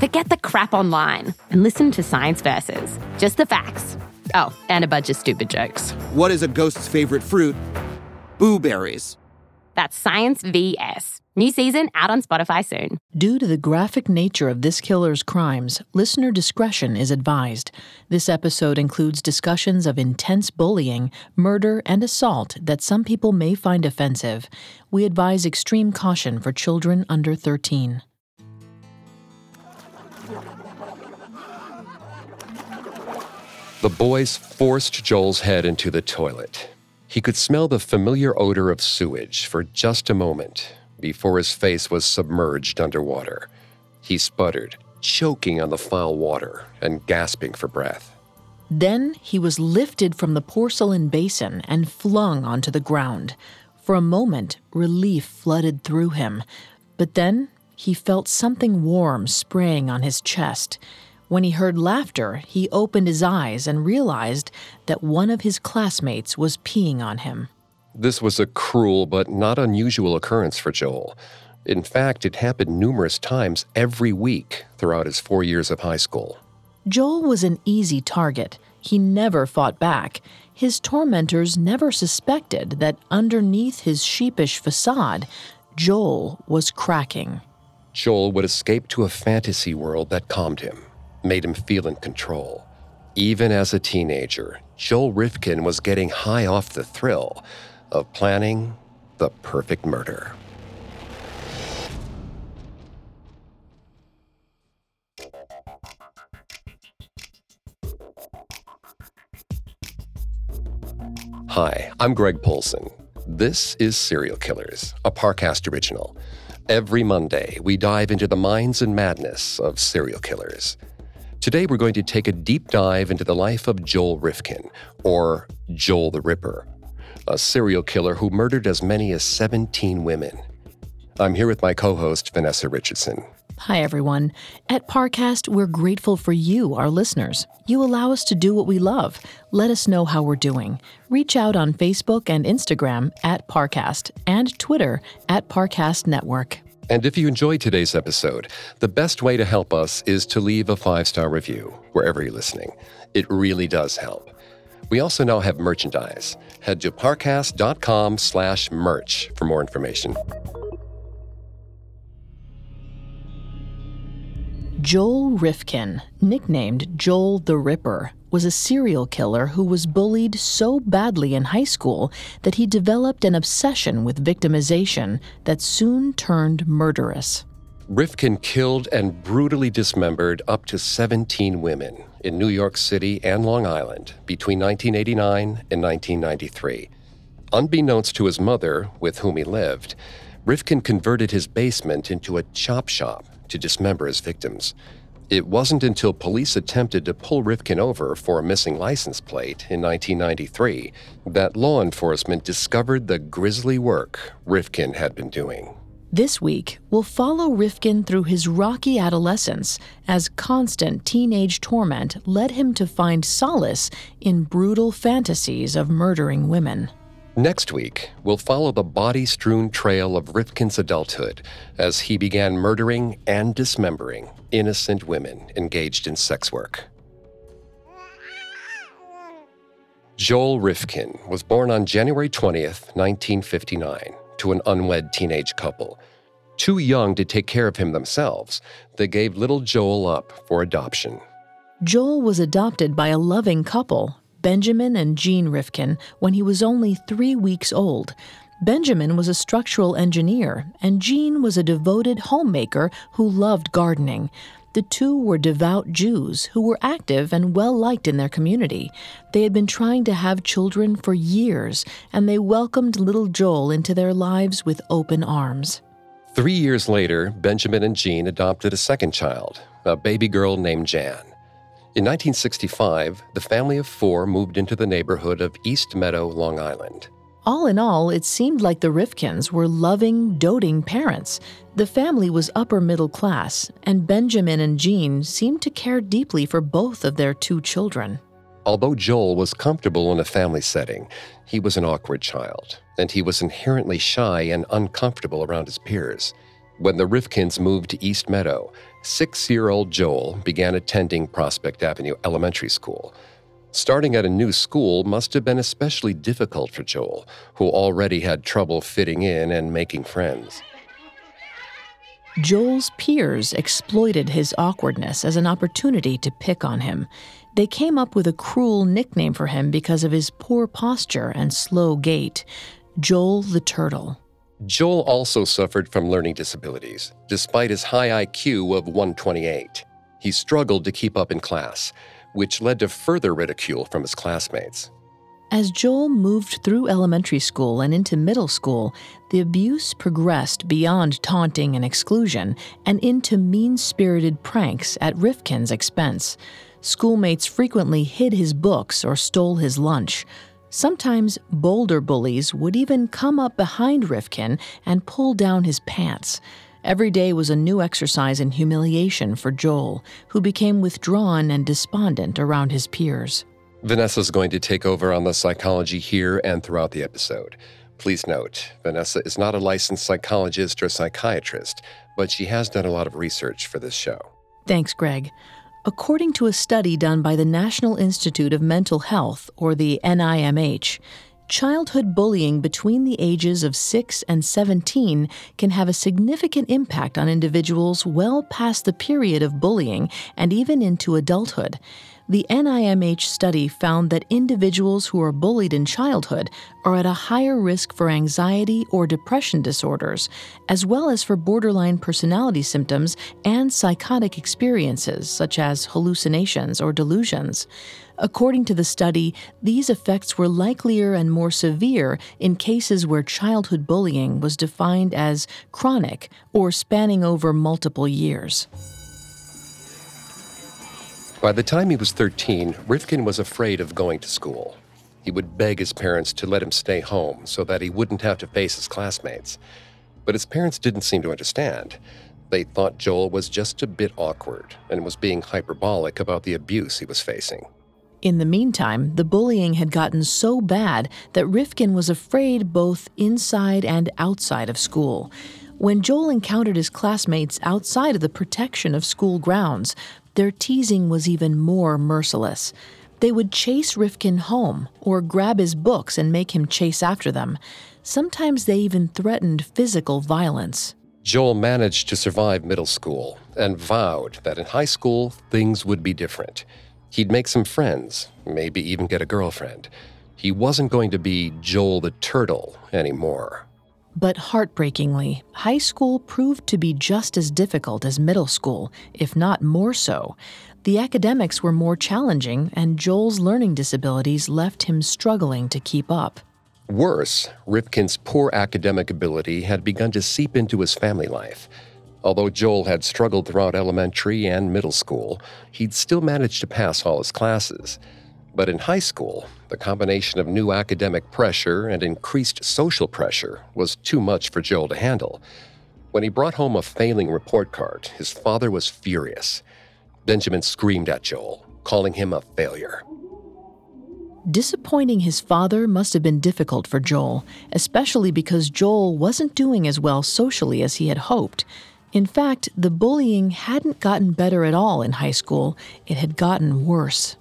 Forget the crap online and listen to Science Versus. Just the facts. Oh, and a bunch of stupid jokes. What is a ghost's favorite fruit? Blueberries. That's Science VS. New season out on Spotify soon. Due to the graphic nature of this killer's crimes, listener discretion is advised. This episode includes discussions of intense bullying, murder, and assault that some people may find offensive. We advise extreme caution for children under 13. The boys forced Joel's head into the toilet. He could smell the familiar odor of sewage for just a moment before his face was submerged underwater. He sputtered, choking on the foul water and gasping for breath. Then he was lifted from the porcelain basin and flung onto the ground. For a moment, relief flooded through him, but then he felt something warm spraying on his chest. When he heard laughter, he opened his eyes and realized that one of his classmates was peeing on him. This was a cruel but not unusual occurrence for Joel. In fact, it happened numerous times every week throughout his four years of high school. Joel was an easy target. He never fought back. His tormentors never suspected that underneath his sheepish facade, Joel was cracking. Joel would escape to a fantasy world that calmed him made him feel in control. Even as a teenager, Joel Rifkin was getting high off the thrill of planning the perfect murder. Hi, I'm Greg Polcyn. This is Serial Killers, a Parcast original. Every Monday, we dive into the minds and madness of serial killers. Today, we're going to take a deep dive into the life of Joel Rifkin, or Joel the Ripper, a serial killer who murdered as many as 17 women. I'm here with my co host, Vanessa Richardson. Hi, everyone. At Parcast, we're grateful for you, our listeners. You allow us to do what we love. Let us know how we're doing. Reach out on Facebook and Instagram at Parcast and Twitter at Parcast Network. And if you enjoyed today's episode, the best way to help us is to leave a five star review wherever you're listening. It really does help. We also now have merchandise. Head to parcast.com slash merch for more information. Joel Rifkin, nicknamed Joel the Ripper, was a serial killer who was bullied so badly in high school that he developed an obsession with victimization that soon turned murderous. Rifkin killed and brutally dismembered up to 17 women in New York City and Long Island between 1989 and 1993. Unbeknownst to his mother, with whom he lived, Rifkin converted his basement into a chop shop to dismember his victims. It wasn't until police attempted to pull Rifkin over for a missing license plate in 1993 that law enforcement discovered the grisly work Rifkin had been doing. This week, we'll follow Rifkin through his rocky adolescence as constant teenage torment led him to find solace in brutal fantasies of murdering women. Next week, we'll follow the body strewn trail of Rifkin's adulthood as he began murdering and dismembering innocent women engaged in sex work. Joel Rifkin was born on January 20th, 1959, to an unwed teenage couple. Too young to take care of him themselves, they gave little Joel up for adoption. Joel was adopted by a loving couple Benjamin and Jean Rifkin when he was only three weeks old. Benjamin was a structural engineer, and Jean was a devoted homemaker who loved gardening. The two were devout Jews who were active and well liked in their community. They had been trying to have children for years, and they welcomed little Joel into their lives with open arms. Three years later, Benjamin and Jean adopted a second child, a baby girl named Jan. In 1965, the family of four moved into the neighborhood of East Meadow, Long Island. All in all, it seemed like the Rifkins were loving, doting parents. The family was upper middle class, and Benjamin and Jean seemed to care deeply for both of their two children. Although Joel was comfortable in a family setting, he was an awkward child, and he was inherently shy and uncomfortable around his peers. When the Rifkins moved to East Meadow, six year old Joel began attending Prospect Avenue Elementary School. Starting at a new school must have been especially difficult for Joel, who already had trouble fitting in and making friends. Joel's peers exploited his awkwardness as an opportunity to pick on him. They came up with a cruel nickname for him because of his poor posture and slow gait Joel the Turtle. Joel also suffered from learning disabilities, despite his high IQ of 128. He struggled to keep up in class, which led to further ridicule from his classmates. As Joel moved through elementary school and into middle school, the abuse progressed beyond taunting and exclusion and into mean spirited pranks at Rifkin's expense. Schoolmates frequently hid his books or stole his lunch. Sometimes bolder bullies would even come up behind Rifkin and pull down his pants. Every day was a new exercise in humiliation for Joel, who became withdrawn and despondent around his peers. Vanessa's going to take over on the psychology here and throughout the episode. Please note, Vanessa is not a licensed psychologist or psychiatrist, but she has done a lot of research for this show. Thanks, Greg. According to a study done by the National Institute of Mental Health, or the NIMH, childhood bullying between the ages of 6 and 17 can have a significant impact on individuals well past the period of bullying and even into adulthood. The NIMH study found that individuals who are bullied in childhood are at a higher risk for anxiety or depression disorders, as well as for borderline personality symptoms and psychotic experiences, such as hallucinations or delusions. According to the study, these effects were likelier and more severe in cases where childhood bullying was defined as chronic or spanning over multiple years. By the time he was 13, Rifkin was afraid of going to school. He would beg his parents to let him stay home so that he wouldn't have to face his classmates. But his parents didn't seem to understand. They thought Joel was just a bit awkward and was being hyperbolic about the abuse he was facing. In the meantime, the bullying had gotten so bad that Rifkin was afraid both inside and outside of school. When Joel encountered his classmates outside of the protection of school grounds, their teasing was even more merciless. They would chase Rifkin home or grab his books and make him chase after them. Sometimes they even threatened physical violence. Joel managed to survive middle school and vowed that in high school things would be different. He'd make some friends, maybe even get a girlfriend. He wasn't going to be Joel the Turtle anymore. But heartbreakingly, high school proved to be just as difficult as middle school, if not more so. The academics were more challenging, and Joel's learning disabilities left him struggling to keep up. Worse, Rifkin's poor academic ability had begun to seep into his family life. Although Joel had struggled throughout elementary and middle school, he'd still managed to pass all his classes. But in high school, the combination of new academic pressure and increased social pressure was too much for Joel to handle. When he brought home a failing report card, his father was furious. Benjamin screamed at Joel, calling him a failure. Disappointing his father must have been difficult for Joel, especially because Joel wasn't doing as well socially as he had hoped. In fact, the bullying hadn't gotten better at all in high school, it had gotten worse.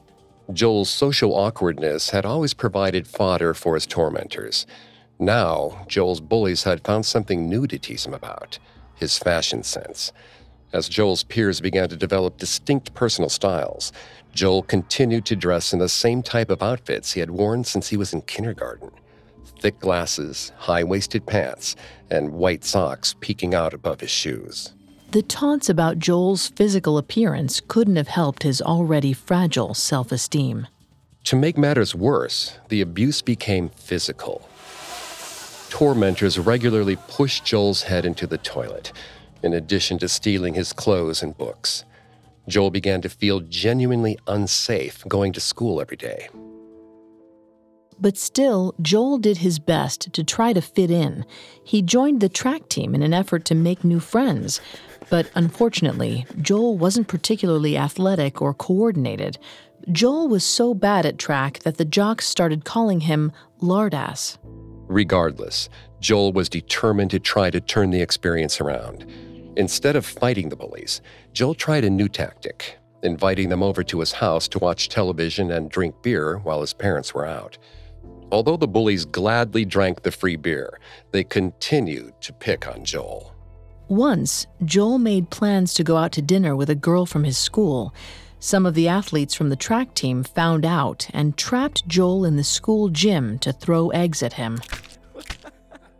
Joel's social awkwardness had always provided fodder for his tormentors. Now, Joel's bullies had found something new to tease him about his fashion sense. As Joel's peers began to develop distinct personal styles, Joel continued to dress in the same type of outfits he had worn since he was in kindergarten thick glasses, high waisted pants, and white socks peeking out above his shoes. The taunts about Joel's physical appearance couldn't have helped his already fragile self esteem. To make matters worse, the abuse became physical. Tormentors regularly pushed Joel's head into the toilet, in addition to stealing his clothes and books. Joel began to feel genuinely unsafe going to school every day. But still, Joel did his best to try to fit in. He joined the track team in an effort to make new friends. But unfortunately, Joel wasn't particularly athletic or coordinated. Joel was so bad at track that the jocks started calling him Lardass. Regardless, Joel was determined to try to turn the experience around. Instead of fighting the bullies, Joel tried a new tactic, inviting them over to his house to watch television and drink beer while his parents were out. Although the bullies gladly drank the free beer, they continued to pick on Joel. Once, Joel made plans to go out to dinner with a girl from his school. Some of the athletes from the track team found out and trapped Joel in the school gym to throw eggs at him.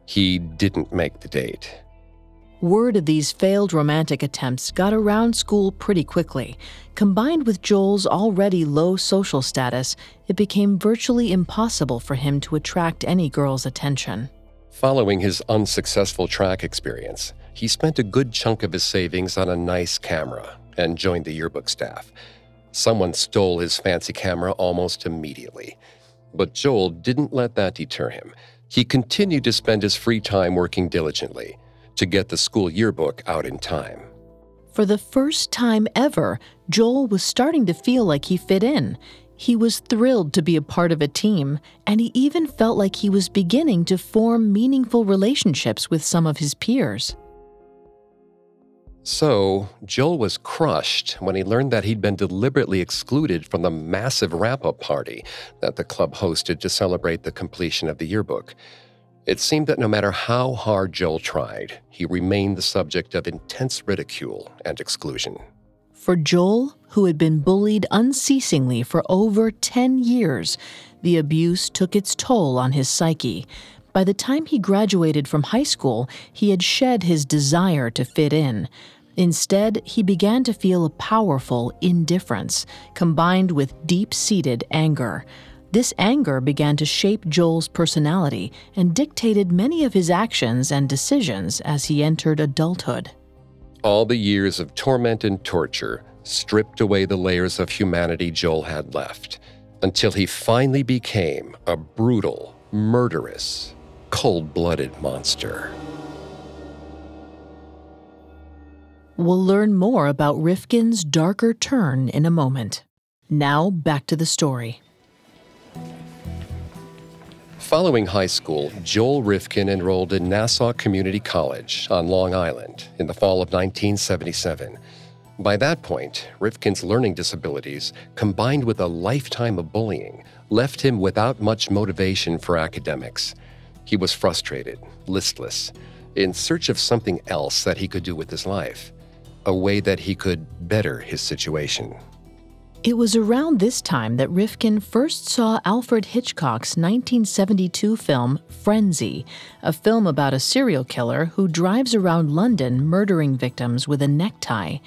He didn't make the date. Word of these failed romantic attempts got around school pretty quickly. Combined with Joel's already low social status, it became virtually impossible for him to attract any girl's attention. Following his unsuccessful track experience, he spent a good chunk of his savings on a nice camera and joined the yearbook staff. Someone stole his fancy camera almost immediately. But Joel didn't let that deter him. He continued to spend his free time working diligently to get the school yearbook out in time. For the first time ever, Joel was starting to feel like he fit in. He was thrilled to be a part of a team, and he even felt like he was beginning to form meaningful relationships with some of his peers. So, Joel was crushed when he learned that he'd been deliberately excluded from the massive wrap up party that the club hosted to celebrate the completion of the yearbook. It seemed that no matter how hard Joel tried, he remained the subject of intense ridicule and exclusion. For Joel, who had been bullied unceasingly for over 10 years, the abuse took its toll on his psyche. By the time he graduated from high school, he had shed his desire to fit in. Instead, he began to feel a powerful indifference combined with deep seated anger. This anger began to shape Joel's personality and dictated many of his actions and decisions as he entered adulthood. All the years of torment and torture stripped away the layers of humanity Joel had left until he finally became a brutal, murderous, cold blooded monster. We'll learn more about Rifkin's darker turn in a moment. Now, back to the story. Following high school, Joel Rifkin enrolled in Nassau Community College on Long Island in the fall of 1977. By that point, Rifkin's learning disabilities, combined with a lifetime of bullying, left him without much motivation for academics. He was frustrated, listless, in search of something else that he could do with his life. a way that he could better his situation. It was around this time that Rifkin first saw Alfred Hitchcock's 1972 film Frenzy, a film about a serial killer who drives around London murdering victims with a necktie.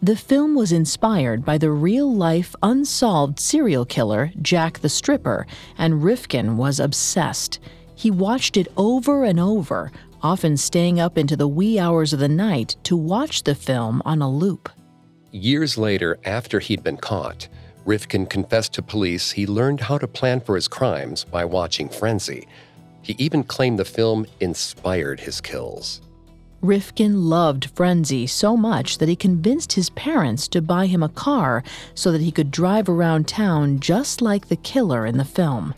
The film was inspired by the real life unsolved serial killer Jack the Stripper, and Rifkin was obsessed. He watched it over and over, often staying up into the wee hours of the night to watch the film on a loop. Years later, after he'd been caught, Rifkin confessed to police he learned how to plan for his crimes by watching Frenzy. He even claimed the film inspired his kills. Rifkin loved Frenzy so much that he convinced his parents to buy him a car so that he could drive around town just like the killer in the film.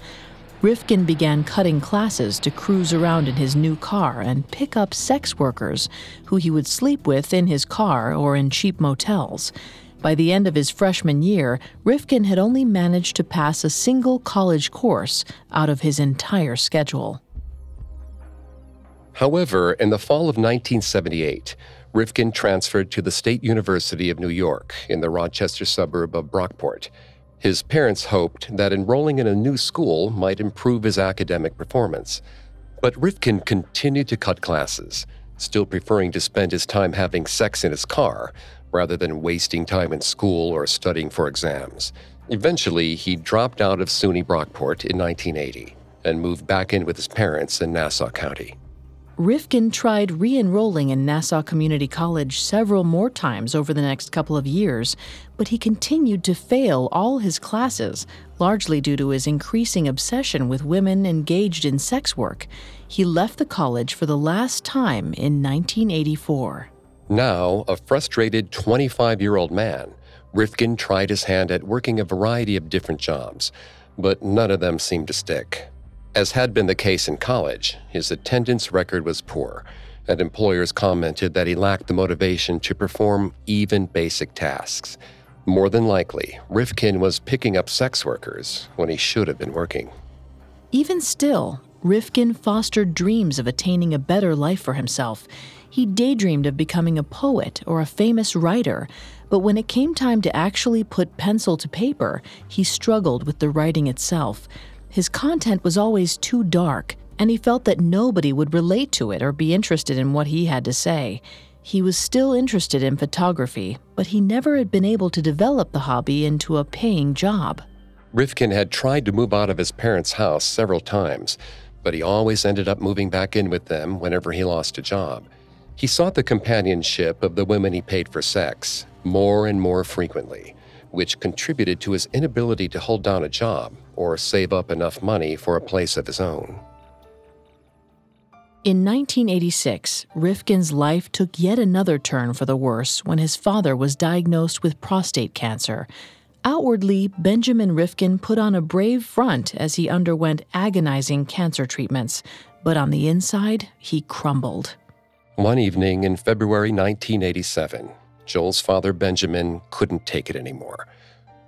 Rifkin began cutting classes to cruise around in his new car and pick up sex workers who he would sleep with in his car or in cheap motels. By the end of his freshman year, Rifkin had only managed to pass a single college course out of his entire schedule. However, in the fall of 1978, Rifkin transferred to the State University of New York in the Rochester suburb of Brockport. His parents hoped that enrolling in a new school might improve his academic performance. But Rifkin continued to cut classes, still preferring to spend his time having sex in his car rather than wasting time in school or studying for exams. Eventually, he dropped out of SUNY Brockport in 1980 and moved back in with his parents in Nassau County. Rifkin tried re enrolling in Nassau Community College several more times over the next couple of years, but he continued to fail all his classes, largely due to his increasing obsession with women engaged in sex work. He left the college for the last time in 1984. Now, a frustrated 25 year old man, Rifkin tried his hand at working a variety of different jobs, but none of them seemed to stick. As had been the case in college, his attendance record was poor, and employers commented that he lacked the motivation to perform even basic tasks. More than likely, Rifkin was picking up sex workers when he should have been working. Even still, Rifkin fostered dreams of attaining a better life for himself. He daydreamed of becoming a poet or a famous writer, but when it came time to actually put pencil to paper, he struggled with the writing itself. His content was always too dark, and he felt that nobody would relate to it or be interested in what he had to say. He was still interested in photography, but he never had been able to develop the hobby into a paying job. Rifkin had tried to move out of his parents' house several times, but he always ended up moving back in with them whenever he lost a job. He sought the companionship of the women he paid for sex more and more frequently, which contributed to his inability to hold down a job or save up enough money for a place of his own. In 1986, Rifkin's life took yet another turn for the worse when his father was diagnosed with prostate cancer. Outwardly, Benjamin Rifkin put on a brave front as he underwent agonizing cancer treatments, but on the inside, he crumbled. One evening in February 1987, Joel's father, Benjamin, couldn't take it anymore.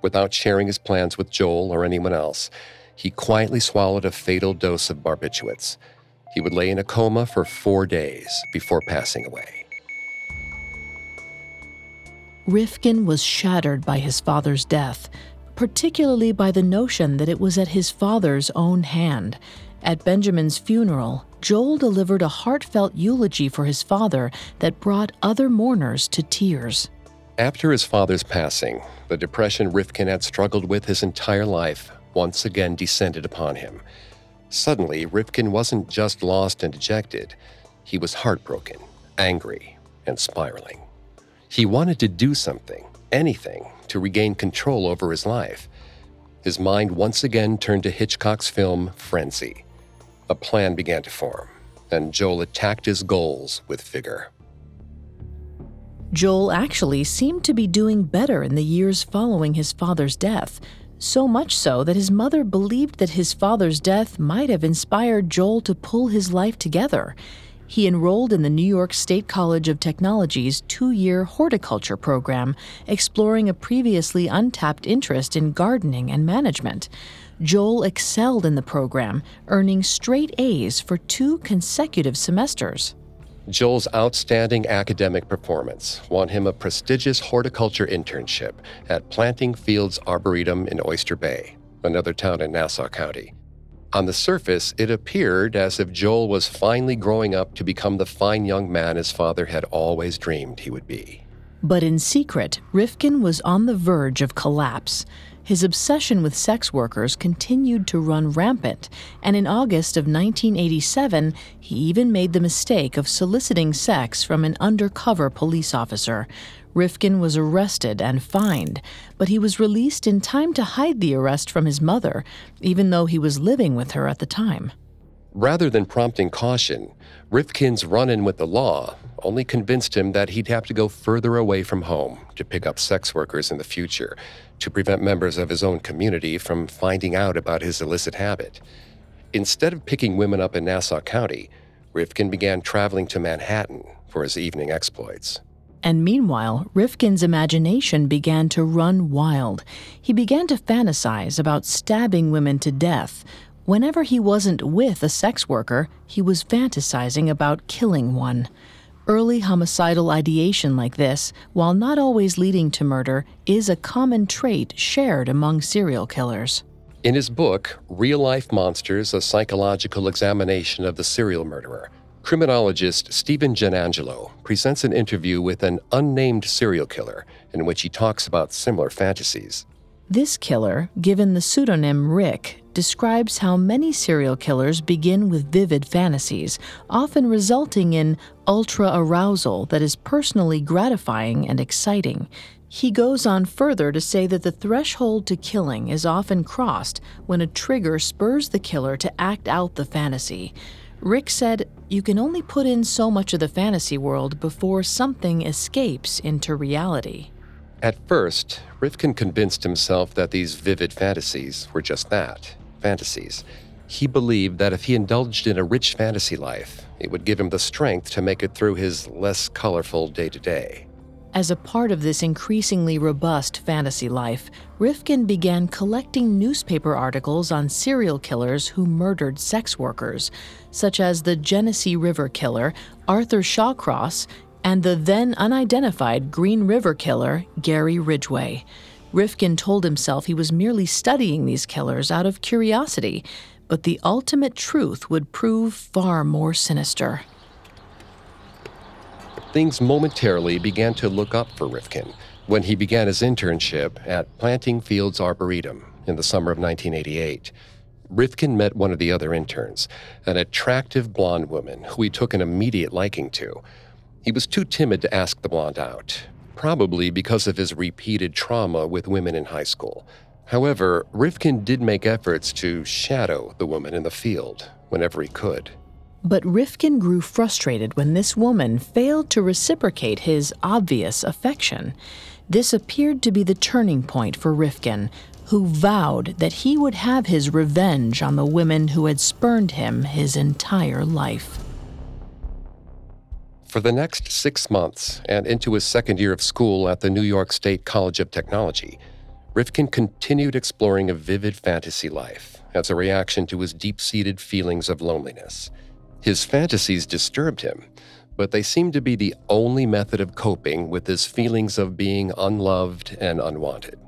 Without sharing his plans with Joel or anyone else, he quietly swallowed a fatal dose of barbiturates. He would lay in a coma for four days before passing away. Rifkin was shattered by his father's death, particularly by the notion that it was at his father's own hand. At Benjamin's funeral, Joel delivered a heartfelt eulogy for his father that brought other mourners to tears. After his father's passing, the depression Rifkin had struggled with his entire life once again descended upon him. Suddenly, Rifkin wasn't just lost and dejected, he was heartbroken, angry, and spiraling. He wanted to do something, anything, to regain control over his life. His mind once again turned to Hitchcock's film Frenzy. A plan began to form, and Joel attacked his goals with vigor. Joel actually seemed to be doing better in the years following his father's death, so much so that his mother believed that his father's death might have inspired Joel to pull his life together. He enrolled in the New York State College of Technology's two year horticulture program, exploring a previously untapped interest in gardening and management. Joel excelled in the program, earning straight A's for two consecutive semesters. Joel's outstanding academic performance won him a prestigious horticulture internship at Planting Fields Arboretum in Oyster Bay, another town in Nassau County. On the surface, it appeared as if Joel was finally growing up to become the fine young man his father had always dreamed he would be. But in secret, Rifkin was on the verge of collapse. His obsession with sex workers continued to run rampant, and in August of 1987, he even made the mistake of soliciting sex from an undercover police officer. Rifkin was arrested and fined, but he was released in time to hide the arrest from his mother, even though he was living with her at the time. Rather than prompting caution, Rifkin's run in with the law only convinced him that he'd have to go further away from home to pick up sex workers in the future to prevent members of his own community from finding out about his illicit habit. Instead of picking women up in Nassau County, Rifkin began traveling to Manhattan for his evening exploits. And meanwhile, Rifkin's imagination began to run wild. He began to fantasize about stabbing women to death. Whenever he wasn't with a sex worker, he was fantasizing about killing one. Early homicidal ideation like this, while not always leading to murder, is a common trait shared among serial killers. In his book, Real Life Monsters A Psychological Examination of the Serial Murderer, criminologist Stephen Giannangelo presents an interview with an unnamed serial killer in which he talks about similar fantasies. This killer, given the pseudonym Rick, describes how many serial killers begin with vivid fantasies, often resulting in ultra arousal that is personally gratifying and exciting. He goes on further to say that the threshold to killing is often crossed when a trigger spurs the killer to act out the fantasy. Rick said, You can only put in so much of the fantasy world before something escapes into reality. At first, Rifkin convinced himself that these vivid fantasies were just that fantasies. He believed that if he indulged in a rich fantasy life, it would give him the strength to make it through his less colorful day to day. As a part of this increasingly robust fantasy life, Rifkin began collecting newspaper articles on serial killers who murdered sex workers, such as the Genesee River Killer, Arthur Shawcross, and the then unidentified Green River killer, Gary Ridgway. Rifkin told himself he was merely studying these killers out of curiosity, but the ultimate truth would prove far more sinister. Things momentarily began to look up for Rifkin when he began his internship at Planting Fields Arboretum in the summer of 1988. Rifkin met one of the other interns, an attractive blonde woman who he took an immediate liking to. He was too timid to ask the blonde out, probably because of his repeated trauma with women in high school. However, Rifkin did make efforts to shadow the woman in the field whenever he could. But Rifkin grew frustrated when this woman failed to reciprocate his obvious affection. This appeared to be the turning point for Rifkin, who vowed that he would have his revenge on the women who had spurned him his entire life. For the next six months and into his second year of school at the New York State College of Technology, Rifkin continued exploring a vivid fantasy life as a reaction to his deep seated feelings of loneliness. His fantasies disturbed him, but they seemed to be the only method of coping with his feelings of being unloved and unwanted.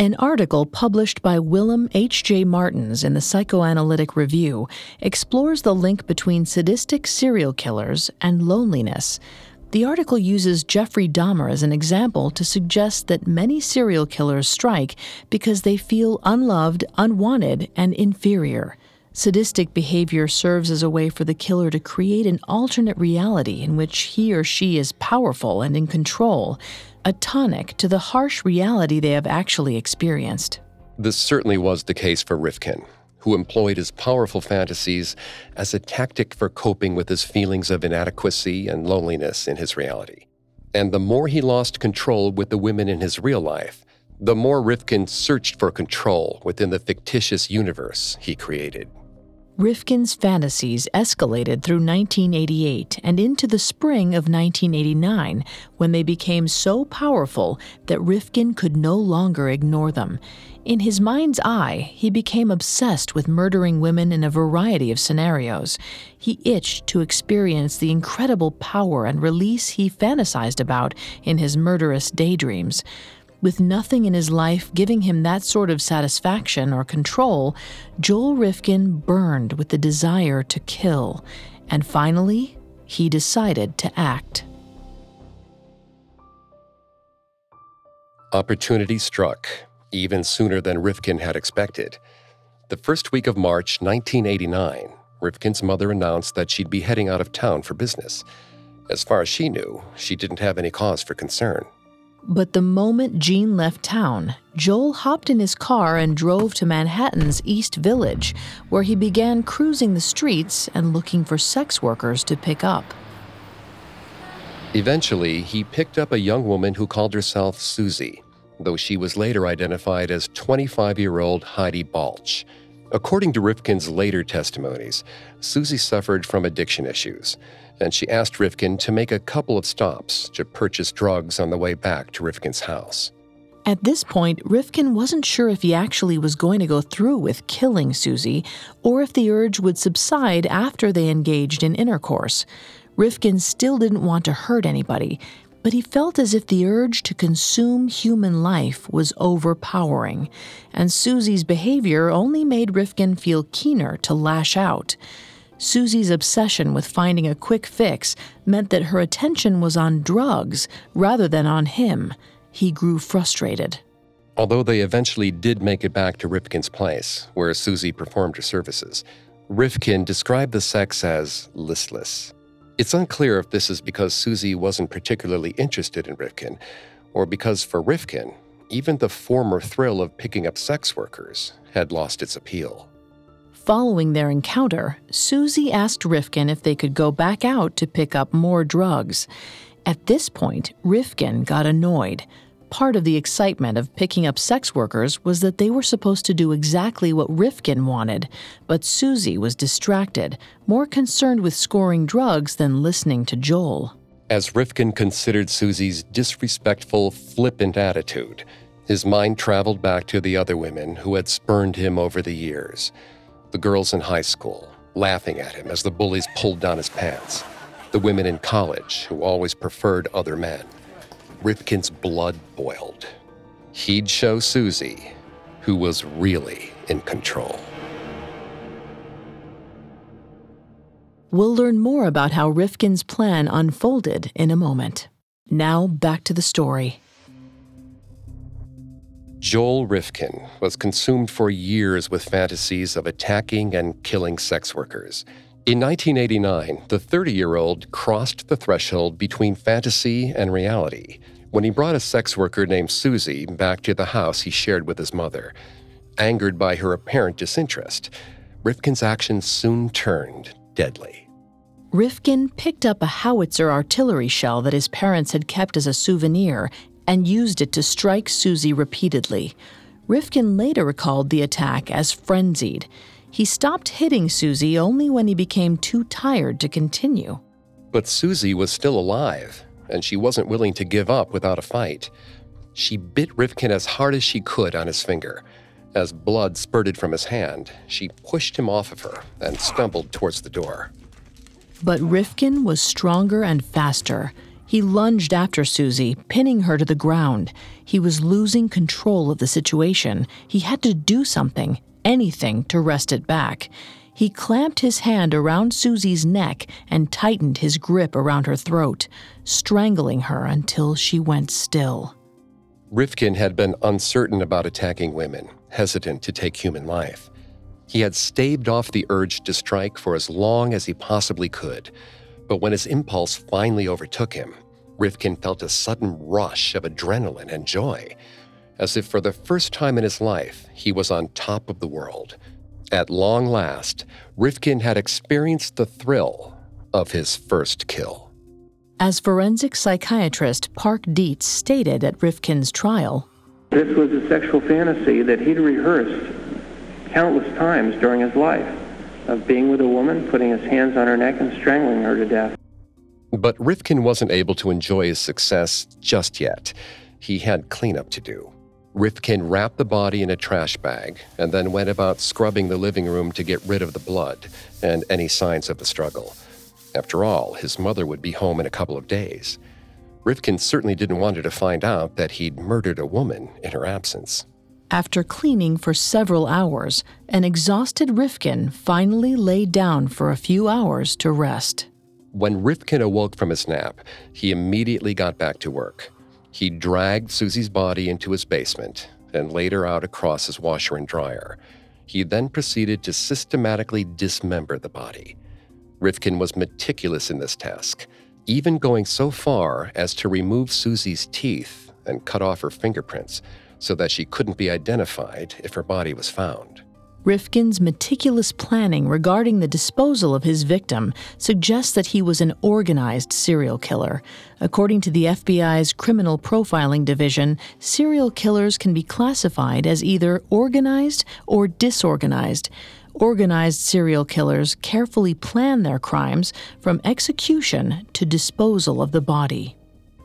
An article published by Willem H.J. Martens in the Psychoanalytic Review explores the link between sadistic serial killers and loneliness. The article uses Jeffrey Dahmer as an example to suggest that many serial killers strike because they feel unloved, unwanted, and inferior. Sadistic behavior serves as a way for the killer to create an alternate reality in which he or she is powerful and in control, a tonic to the harsh reality they have actually experienced. This certainly was the case for Rifkin, who employed his powerful fantasies as a tactic for coping with his feelings of inadequacy and loneliness in his reality. And the more he lost control with the women in his real life, the more Rifkin searched for control within the fictitious universe he created. Rifkin's fantasies escalated through 1988 and into the spring of 1989 when they became so powerful that Rifkin could no longer ignore them. In his mind's eye, he became obsessed with murdering women in a variety of scenarios. He itched to experience the incredible power and release he fantasized about in his murderous daydreams. With nothing in his life giving him that sort of satisfaction or control, Joel Rifkin burned with the desire to kill, and finally, he decided to act. Opportunity struck, even sooner than Rifkin had expected. The first week of March 1989, Rifkin's mother announced that she'd be heading out of town for business. As far as she knew, she didn't have any cause for concern. But the moment Jean left town, Joel hopped in his car and drove to Manhattan's East Village, where he began cruising the streets and looking for sex workers to pick up. Eventually, he picked up a young woman who called herself Susie, though she was later identified as 25 year old Heidi Balch. According to Rifkin's later testimonies, Susie suffered from addiction issues and she asked Rifkin to make a couple of stops to purchase drugs on the way back to Rifkin's house. At this point, Rifkin wasn't sure if he actually was going to go through with killing Susie or if the urge would subside after they engaged in intercourse. Rifkin still didn't want to hurt anybody, but he felt as if the urge to consume human life was overpowering, and Susie's behavior only made Rifkin feel keener to lash out. Susie's obsession with finding a quick fix meant that her attention was on drugs rather than on him. He grew frustrated. Although they eventually did make it back to Rifkin's place, where Susie performed her services, Rifkin described the sex as listless. It's unclear if this is because Susie wasn't particularly interested in Rifkin, or because for Rifkin, even the former thrill of picking up sex workers had lost its appeal. Following their encounter, Susie asked Rifkin if they could go back out to pick up more drugs. At this point, Rifkin got annoyed. Part of the excitement of picking up sex workers was that they were supposed to do exactly what Rifkin wanted, but Susie was distracted, more concerned with scoring drugs than listening to Joel. As Rifkin considered Susie's disrespectful, flippant attitude, his mind traveled back to the other women who had spurned him over the years the girls in high school, laughing at him as the bullies pulled down his pants, the women in college who always preferred other men. Rifkin's blood boiled. He'd show Susie who was really in control. We'll learn more about how Rifkin's plan unfolded in a moment. Now, back to the story. Joel Rifkin was consumed for years with fantasies of attacking and killing sex workers. In 1989, the 30 year old crossed the threshold between fantasy and reality when he brought a sex worker named Susie back to the house he shared with his mother. Angered by her apparent disinterest, Rifkin's actions soon turned deadly. Rifkin picked up a howitzer artillery shell that his parents had kept as a souvenir and used it to strike Susie repeatedly. Rifkin later recalled the attack as frenzied. He stopped hitting Susie only when he became too tired to continue. But Susie was still alive, and she wasn't willing to give up without a fight. She bit Rifkin as hard as she could on his finger. As blood spurted from his hand, she pushed him off of her and stumbled towards the door. But Rifkin was stronger and faster. He lunged after Susie, pinning her to the ground. He was losing control of the situation. He had to do something, anything, to wrest it back. He clamped his hand around Susie's neck and tightened his grip around her throat, strangling her until she went still. Rifkin had been uncertain about attacking women, hesitant to take human life. He had staved off the urge to strike for as long as he possibly could but when his impulse finally overtook him, Rifkin felt a sudden rush of adrenaline and joy, as if for the first time in his life he was on top of the world. At long last, Rifkin had experienced the thrill of his first kill. As forensic psychiatrist Park Dietz stated at Rifkin's trial, this was a sexual fantasy that he'd rehearsed countless times during his life. of being with a woman, putting his hands on her neck and strangling her to death. But Rifkin wasn't able to enjoy his success just yet. He had cleanup to do. Rifkin wrapped the body in a trash bag and then went about scrubbing the living room to get rid of the blood and any signs of the struggle. After all, his mother would be home in a couple of days. Rifkin certainly didn't want her to find out that he'd murdered a woman in her absence. After cleaning for several hours, an exhausted Rifkin finally lay down for a few hours to rest. When Rifkin awoke from his nap, he immediately got back to work. He dragged Susie's body into his basement and laid her out across his washer and dryer. He then proceeded to systematically dismember the body. Rifkin was meticulous in this task, even going so far as to remove Susie's teeth and cut off her fingerprints so that she couldn't be identified if her body was found. Rifkin's meticulous planning regarding the disposal of his victim suggests that he was an organized serial killer. According to the FBI's Criminal Profiling Division, serial killers can be classified as either organized or disorganized. Organized serial killers carefully plan their crimes from execution to disposal of the body.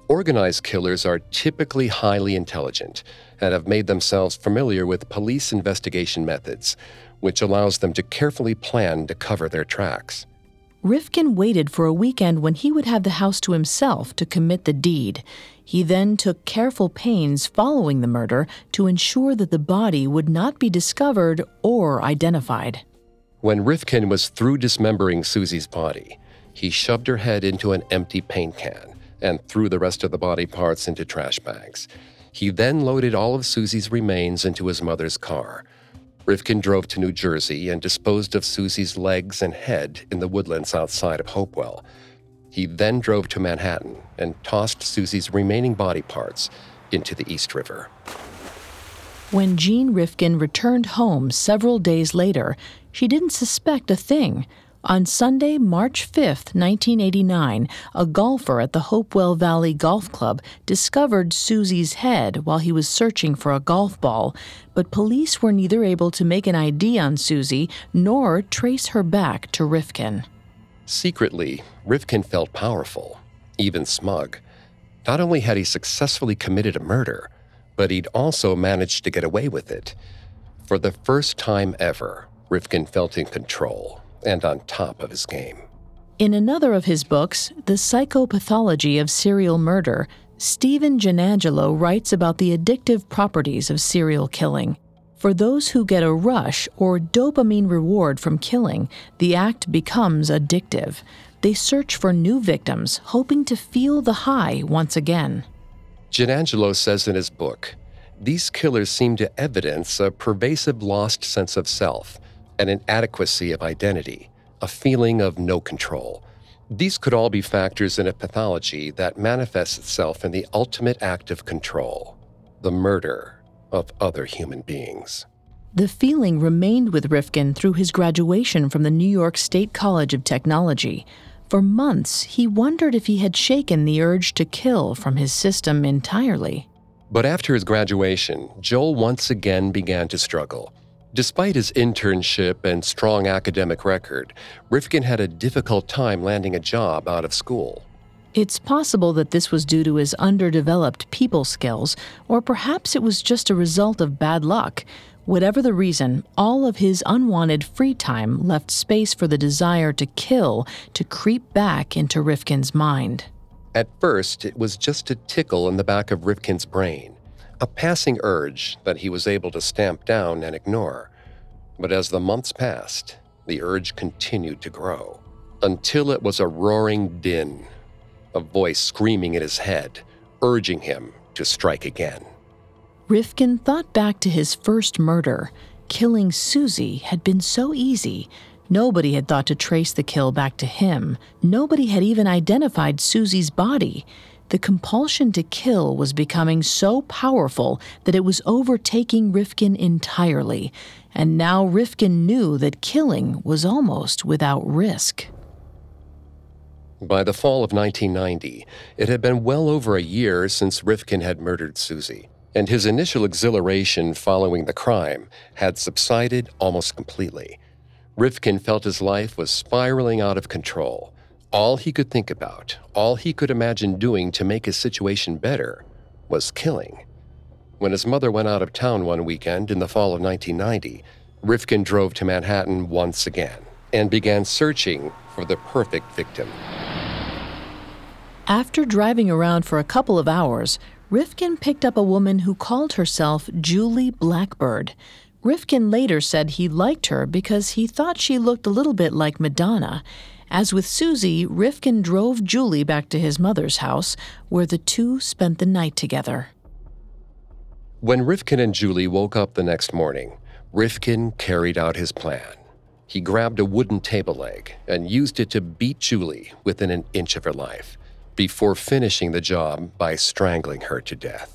Organized killers are typically highly intelligent and have made themselves familiar with police investigation methods, which allows them to carefully plan to cover their tracks. Rifkin waited for a weekend when he would have the house to himself to commit the deed. He then took careful pains following the murder to ensure that the body would not be discovered or identified. When Rifkin was through dismembering Susie's body, he shoved her head into an empty paint can and threw the rest of the body parts into trash bags. He then loaded all of Susie's remains into his mother's car. Rifkin drove to New Jersey and disposed of Susie's legs and head in the woodlands outside of Hopewell. He then drove to Manhattan and tossed Susie's remaining body parts into the East River. When Jean Rifkin returned home several days later, she didn't suspect a thing. On Sunday, March 5, 1989, a golfer at the Hopewell Valley Golf Club discovered Susie's head while he was searching for a golf ball, but police were neither able to make an ID on Susie nor trace her back to Rifkin. Secretly, Rifkin felt powerful, even smug. Not only had he successfully committed a murder, but he'd also managed to get away with it. For the first time ever, Rifkin felt in control and on top of his game. In another of his books, The Psychopathology of Serial Murder, Stephen Giannangelo writes about the addictive properties of serial killing. For those who get a rush or dopamine reward from killing, the act becomes addictive. They search for new victims, hoping to feel the high once again. Giannangelo says in his book these killers seem to evidence a pervasive lost sense of self, an inadequacy of identity, a feeling of no control. These could all be factors in a pathology that manifests itself in the ultimate act of control the murder of other human beings. The feeling remained with Rifkin through his graduation from the New York State College of Technology. For months, he wondered if he had shaken the urge to kill from his system entirely. But after his graduation, Joel once again began to struggle. Despite his internship and strong academic record, Rifkin had a difficult time landing a job out of school. It's possible that this was due to his underdeveloped people skills, or perhaps it was just a result of bad luck. Whatever the reason, all of his unwanted free time left space for the desire to kill to creep back into Rifkin's mind. At first, it was just a tickle in the back of Rifkin's brain a passing urge that he was able to stamp down and ignore. But as the months passed, the urge continued to grow until it was a roaring din, a voice screaming in his head, urging him to strike again. Rifkin thought back to his first murder. Killing Susie had been so easy. Nobody had thought to trace the kill back to him. Nobody had even identified Susie's body the compulsion to kill was becoming so powerful that it was overtaking Rifkin entirely, and now Rifkin knew that killing was almost without risk. By the fall of 1990, it had been well over a year since Rifkin had murdered Susie, and his initial exhilaration following the crime had subsided almost completely. Rifkin felt his life was spiraling out of control. All he could think about, all he could imagine doing to make his situation better, was killing. When his mother went out of town one weekend in the fall of 1990, Rifkin drove to Manhattan once again and began searching for the perfect victim. After driving around for a couple of hours, Rifkin picked up a woman who called herself Julie Blackbird. Rifkin later said he liked her because he thought she looked a little bit like Madonna. As with Susie, Rifkin drove Julie back to his mother's house, where the two spent the night together. When Rifkin and Julie woke up the next morning, Rifkin carried out his plan. He grabbed a wooden table leg and used it to beat Julie within an inch of her life before finishing the job by strangling her to death.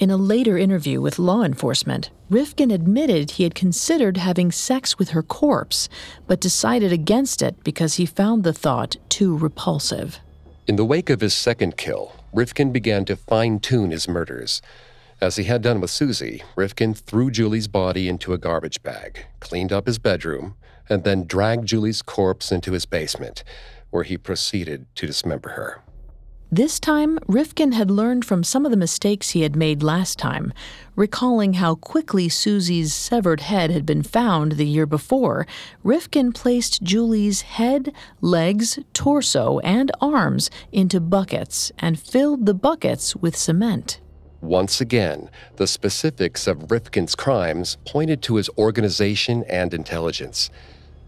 In a later interview with law enforcement, Rifkin admitted he had considered having sex with her corpse, but decided against it because he found the thought too repulsive. In the wake of his second kill, Rifkin began to fine tune his murders. As he had done with Susie, Rifkin threw Julie's body into a garbage bag, cleaned up his bedroom, and then dragged Julie's corpse into his basement, where he proceeded to dismember her. This time, Rifkin had learned from some of the mistakes he had made last time. Recalling how quickly Susie's severed head had been found the year before, Rifkin placed Julie's head, legs, torso, and arms into buckets and filled the buckets with cement. Once again, the specifics of Rifkin's crimes pointed to his organization and intelligence.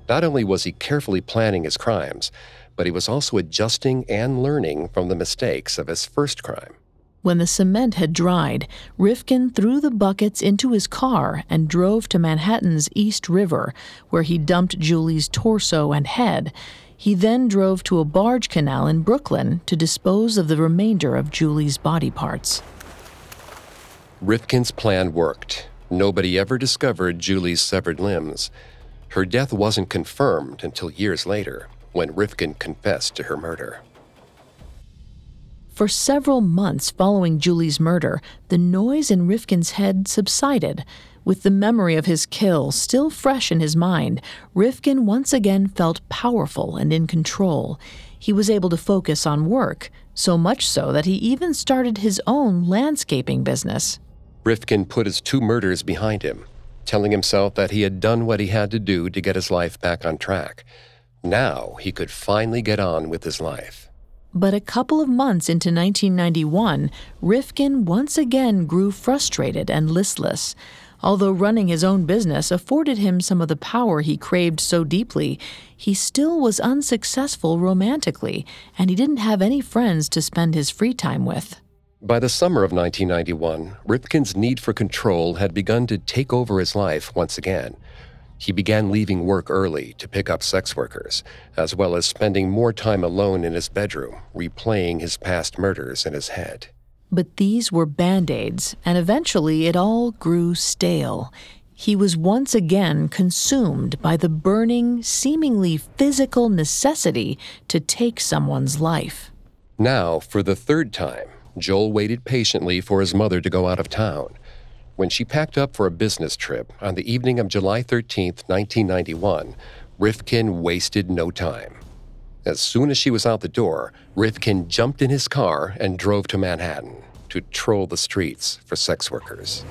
Not only was he carefully planning his crimes, but he was also adjusting and learning from the mistakes of his first crime. When the cement had dried, Rifkin threw the buckets into his car and drove to Manhattan's East River, where he dumped Julie's torso and head. He then drove to a barge canal in Brooklyn to dispose of the remainder of Julie's body parts. Rifkin's plan worked. Nobody ever discovered Julie's severed limbs. Her death wasn't confirmed until years later, when Rifkin confessed to her murder. For several months following Julie's murder, the noise in Rifkin's head subsided. With the memory of his kill still fresh in his mind, Rifkin once again felt powerful and in control. He was able to focus on work, so much so that he even started his own landscaping business. Rifkin put his two murders behind him, telling himself that he had done what he had to do to get his life back on track. Now he could finally get on with his life. But a couple of months into 1991, Rifkin once again grew frustrated and listless. Although running his own business afforded him some of the power he craved so deeply, he still was unsuccessful romantically, and he didn't have any friends to spend his free time with. By the summer of 1991, Rifkin's need for control had begun to take over his life once again. He began leaving work early to pick up sex workers, as well as spending more time alone in his bedroom, replaying his past murders in his head. But these were band aids, and eventually it all grew stale. He was once again consumed by the burning, seemingly physical necessity to take someone's life. Now, for the third time, Joel waited patiently for his mother to go out of town. When she packed up for a business trip on the evening of July 13, 1991, Rifkin wasted no time. As soon as she was out the door, Rifkin jumped in his car and drove to Manhattan to troll the streets for sex workers.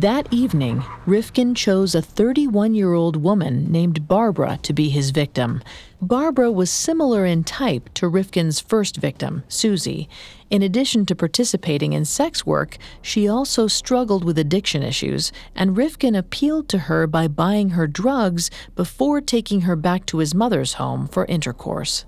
That evening, Rifkin chose a 31 year old woman named Barbara to be his victim. Barbara was similar in type to Rifkin's first victim, Susie. In addition to participating in sex work, she also struggled with addiction issues, and Rifkin appealed to her by buying her drugs before taking her back to his mother's home for intercourse.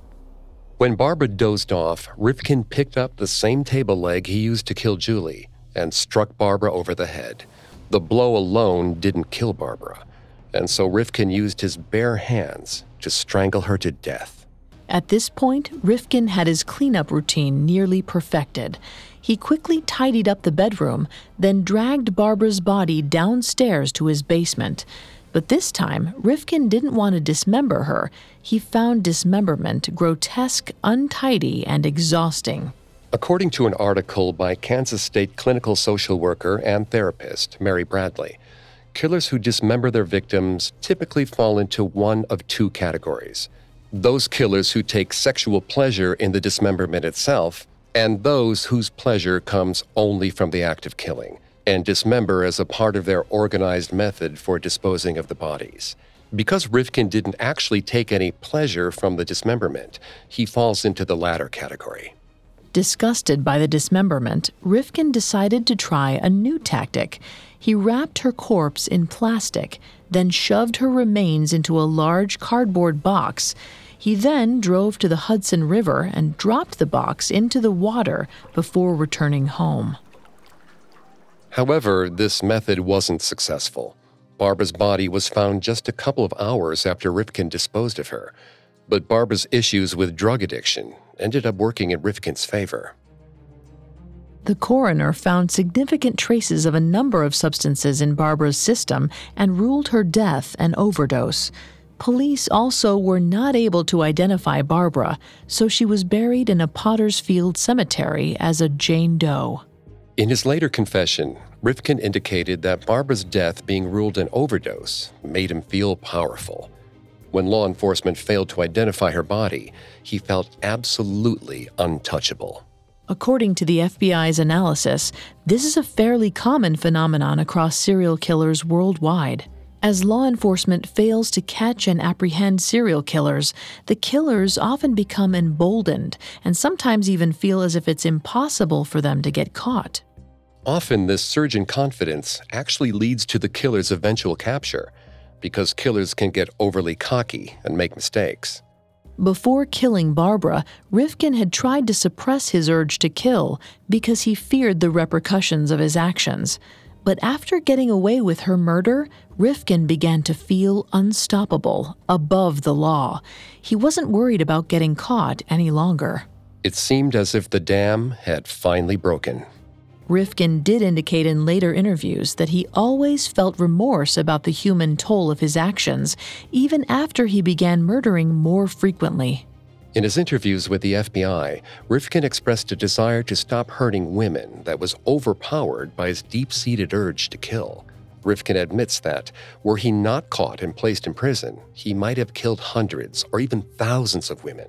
When Barbara dozed off, Rifkin picked up the same table leg he used to kill Julie and struck Barbara over the head. The blow alone didn't kill Barbara, and so Rifkin used his bare hands to strangle her to death. At this point, Rifkin had his cleanup routine nearly perfected. He quickly tidied up the bedroom, then dragged Barbara's body downstairs to his basement. But this time, Rifkin didn't want to dismember her. He found dismemberment grotesque, untidy, and exhausting. According to an article by Kansas State clinical social worker and therapist Mary Bradley, killers who dismember their victims typically fall into one of two categories those killers who take sexual pleasure in the dismemberment itself, and those whose pleasure comes only from the act of killing, and dismember as a part of their organized method for disposing of the bodies. Because Rifkin didn't actually take any pleasure from the dismemberment, he falls into the latter category. Disgusted by the dismemberment, Rifkin decided to try a new tactic. He wrapped her corpse in plastic, then shoved her remains into a large cardboard box. He then drove to the Hudson River and dropped the box into the water before returning home. However, this method wasn't successful. Barbara's body was found just a couple of hours after Rifkin disposed of her, but Barbara's issues with drug addiction ended up working in Rifkin's favor. The coroner found significant traces of a number of substances in Barbara's system and ruled her death an overdose. Police also were not able to identify Barbara, so she was buried in a Potter's Field cemetery as a Jane Doe. In his later confession, Rifkin indicated that Barbara's death being ruled an overdose made him feel powerful. When law enforcement failed to identify her body, he felt absolutely untouchable. According to the FBI's analysis, this is a fairly common phenomenon across serial killers worldwide. As law enforcement fails to catch and apprehend serial killers, the killers often become emboldened and sometimes even feel as if it's impossible for them to get caught. Often, this surge in confidence actually leads to the killer's eventual capture, because killers can get overly cocky and make mistakes. Before killing Barbara, Rifkin had tried to suppress his urge to kill because he feared the repercussions of his actions. But after getting away with her murder, Rifkin began to feel unstoppable, above the law. He wasn't worried about getting caught any longer. It seemed as if the dam had finally broken. Rifkin did indicate in later interviews that he always felt remorse about the human toll of his actions, even after he began murdering more frequently. In his interviews with the FBI, Rifkin expressed a desire to stop hurting women that was overpowered by his deep seated urge to kill. Rifkin admits that, were he not caught and placed in prison, he might have killed hundreds or even thousands of women.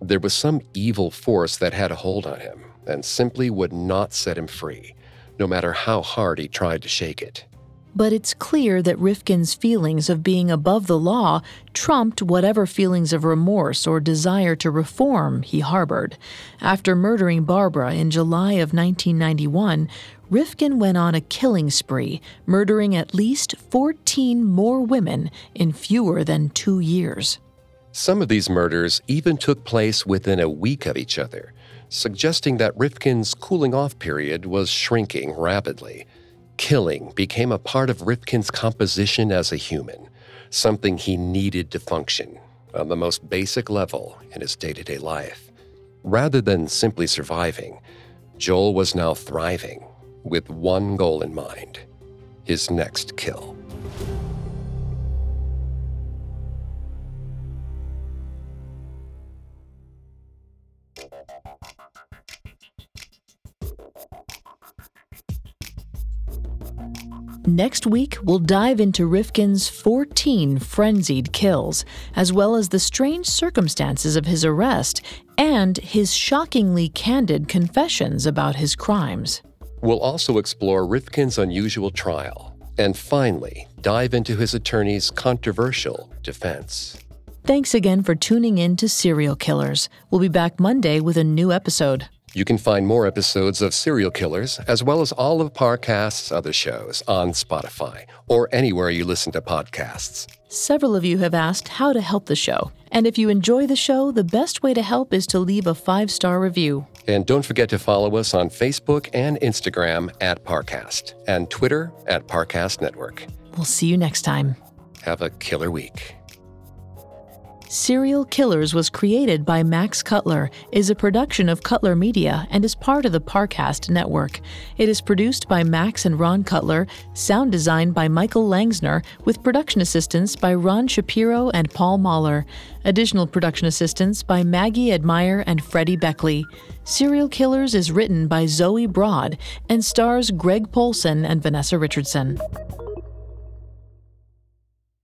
There was some evil force that had a hold on him, and simply would not set him free, no matter how hard he tried to shake it. But it's clear that Rifkin's feelings of being above the law trumped whatever feelings of remorse or desire to reform he harbored. After murdering Barbara in July of 1991, Rifkin went on a killing spree, murdering at least 14 more women in fewer than two years. Some of these murders even took place within a week of each other, suggesting that Rifkin's cooling off period was shrinking rapidly. Killing became a part of Rifkin's composition as a human, something he needed to function on the most basic level in his day to day life. Rather than simply surviving, Joel was now thriving with one goal in mind his next kill. Next week, we'll dive into Rifkin's 14 frenzied kills, as well as the strange circumstances of his arrest and his shockingly candid confessions about his crimes. We'll also explore Rifkin's unusual trial, and finally, dive into his attorney's controversial defense. Thanks again for tuning in to Serial Killers. We'll be back Monday with a new episode. You can find more episodes of Serial Killers, as well as all of Parcast's other shows, on Spotify or anywhere you listen to podcasts. Several of you have asked how to help the show. And if you enjoy the show, the best way to help is to leave a five star review. And don't forget to follow us on Facebook and Instagram at Parcast and Twitter at Parcast Network. We'll see you next time. Have a killer week. Serial Killers was created by Max Cutler, is a production of Cutler Media, and is part of the Parcast network. It is produced by Max and Ron Cutler, sound designed by Michael Langsner, with production assistance by Ron Shapiro and Paul Mahler. Additional production assistance by Maggie Admire and Freddie Beckley. Serial Killers is written by Zoe Broad and stars Greg Polcyn and Vanessa Richardson.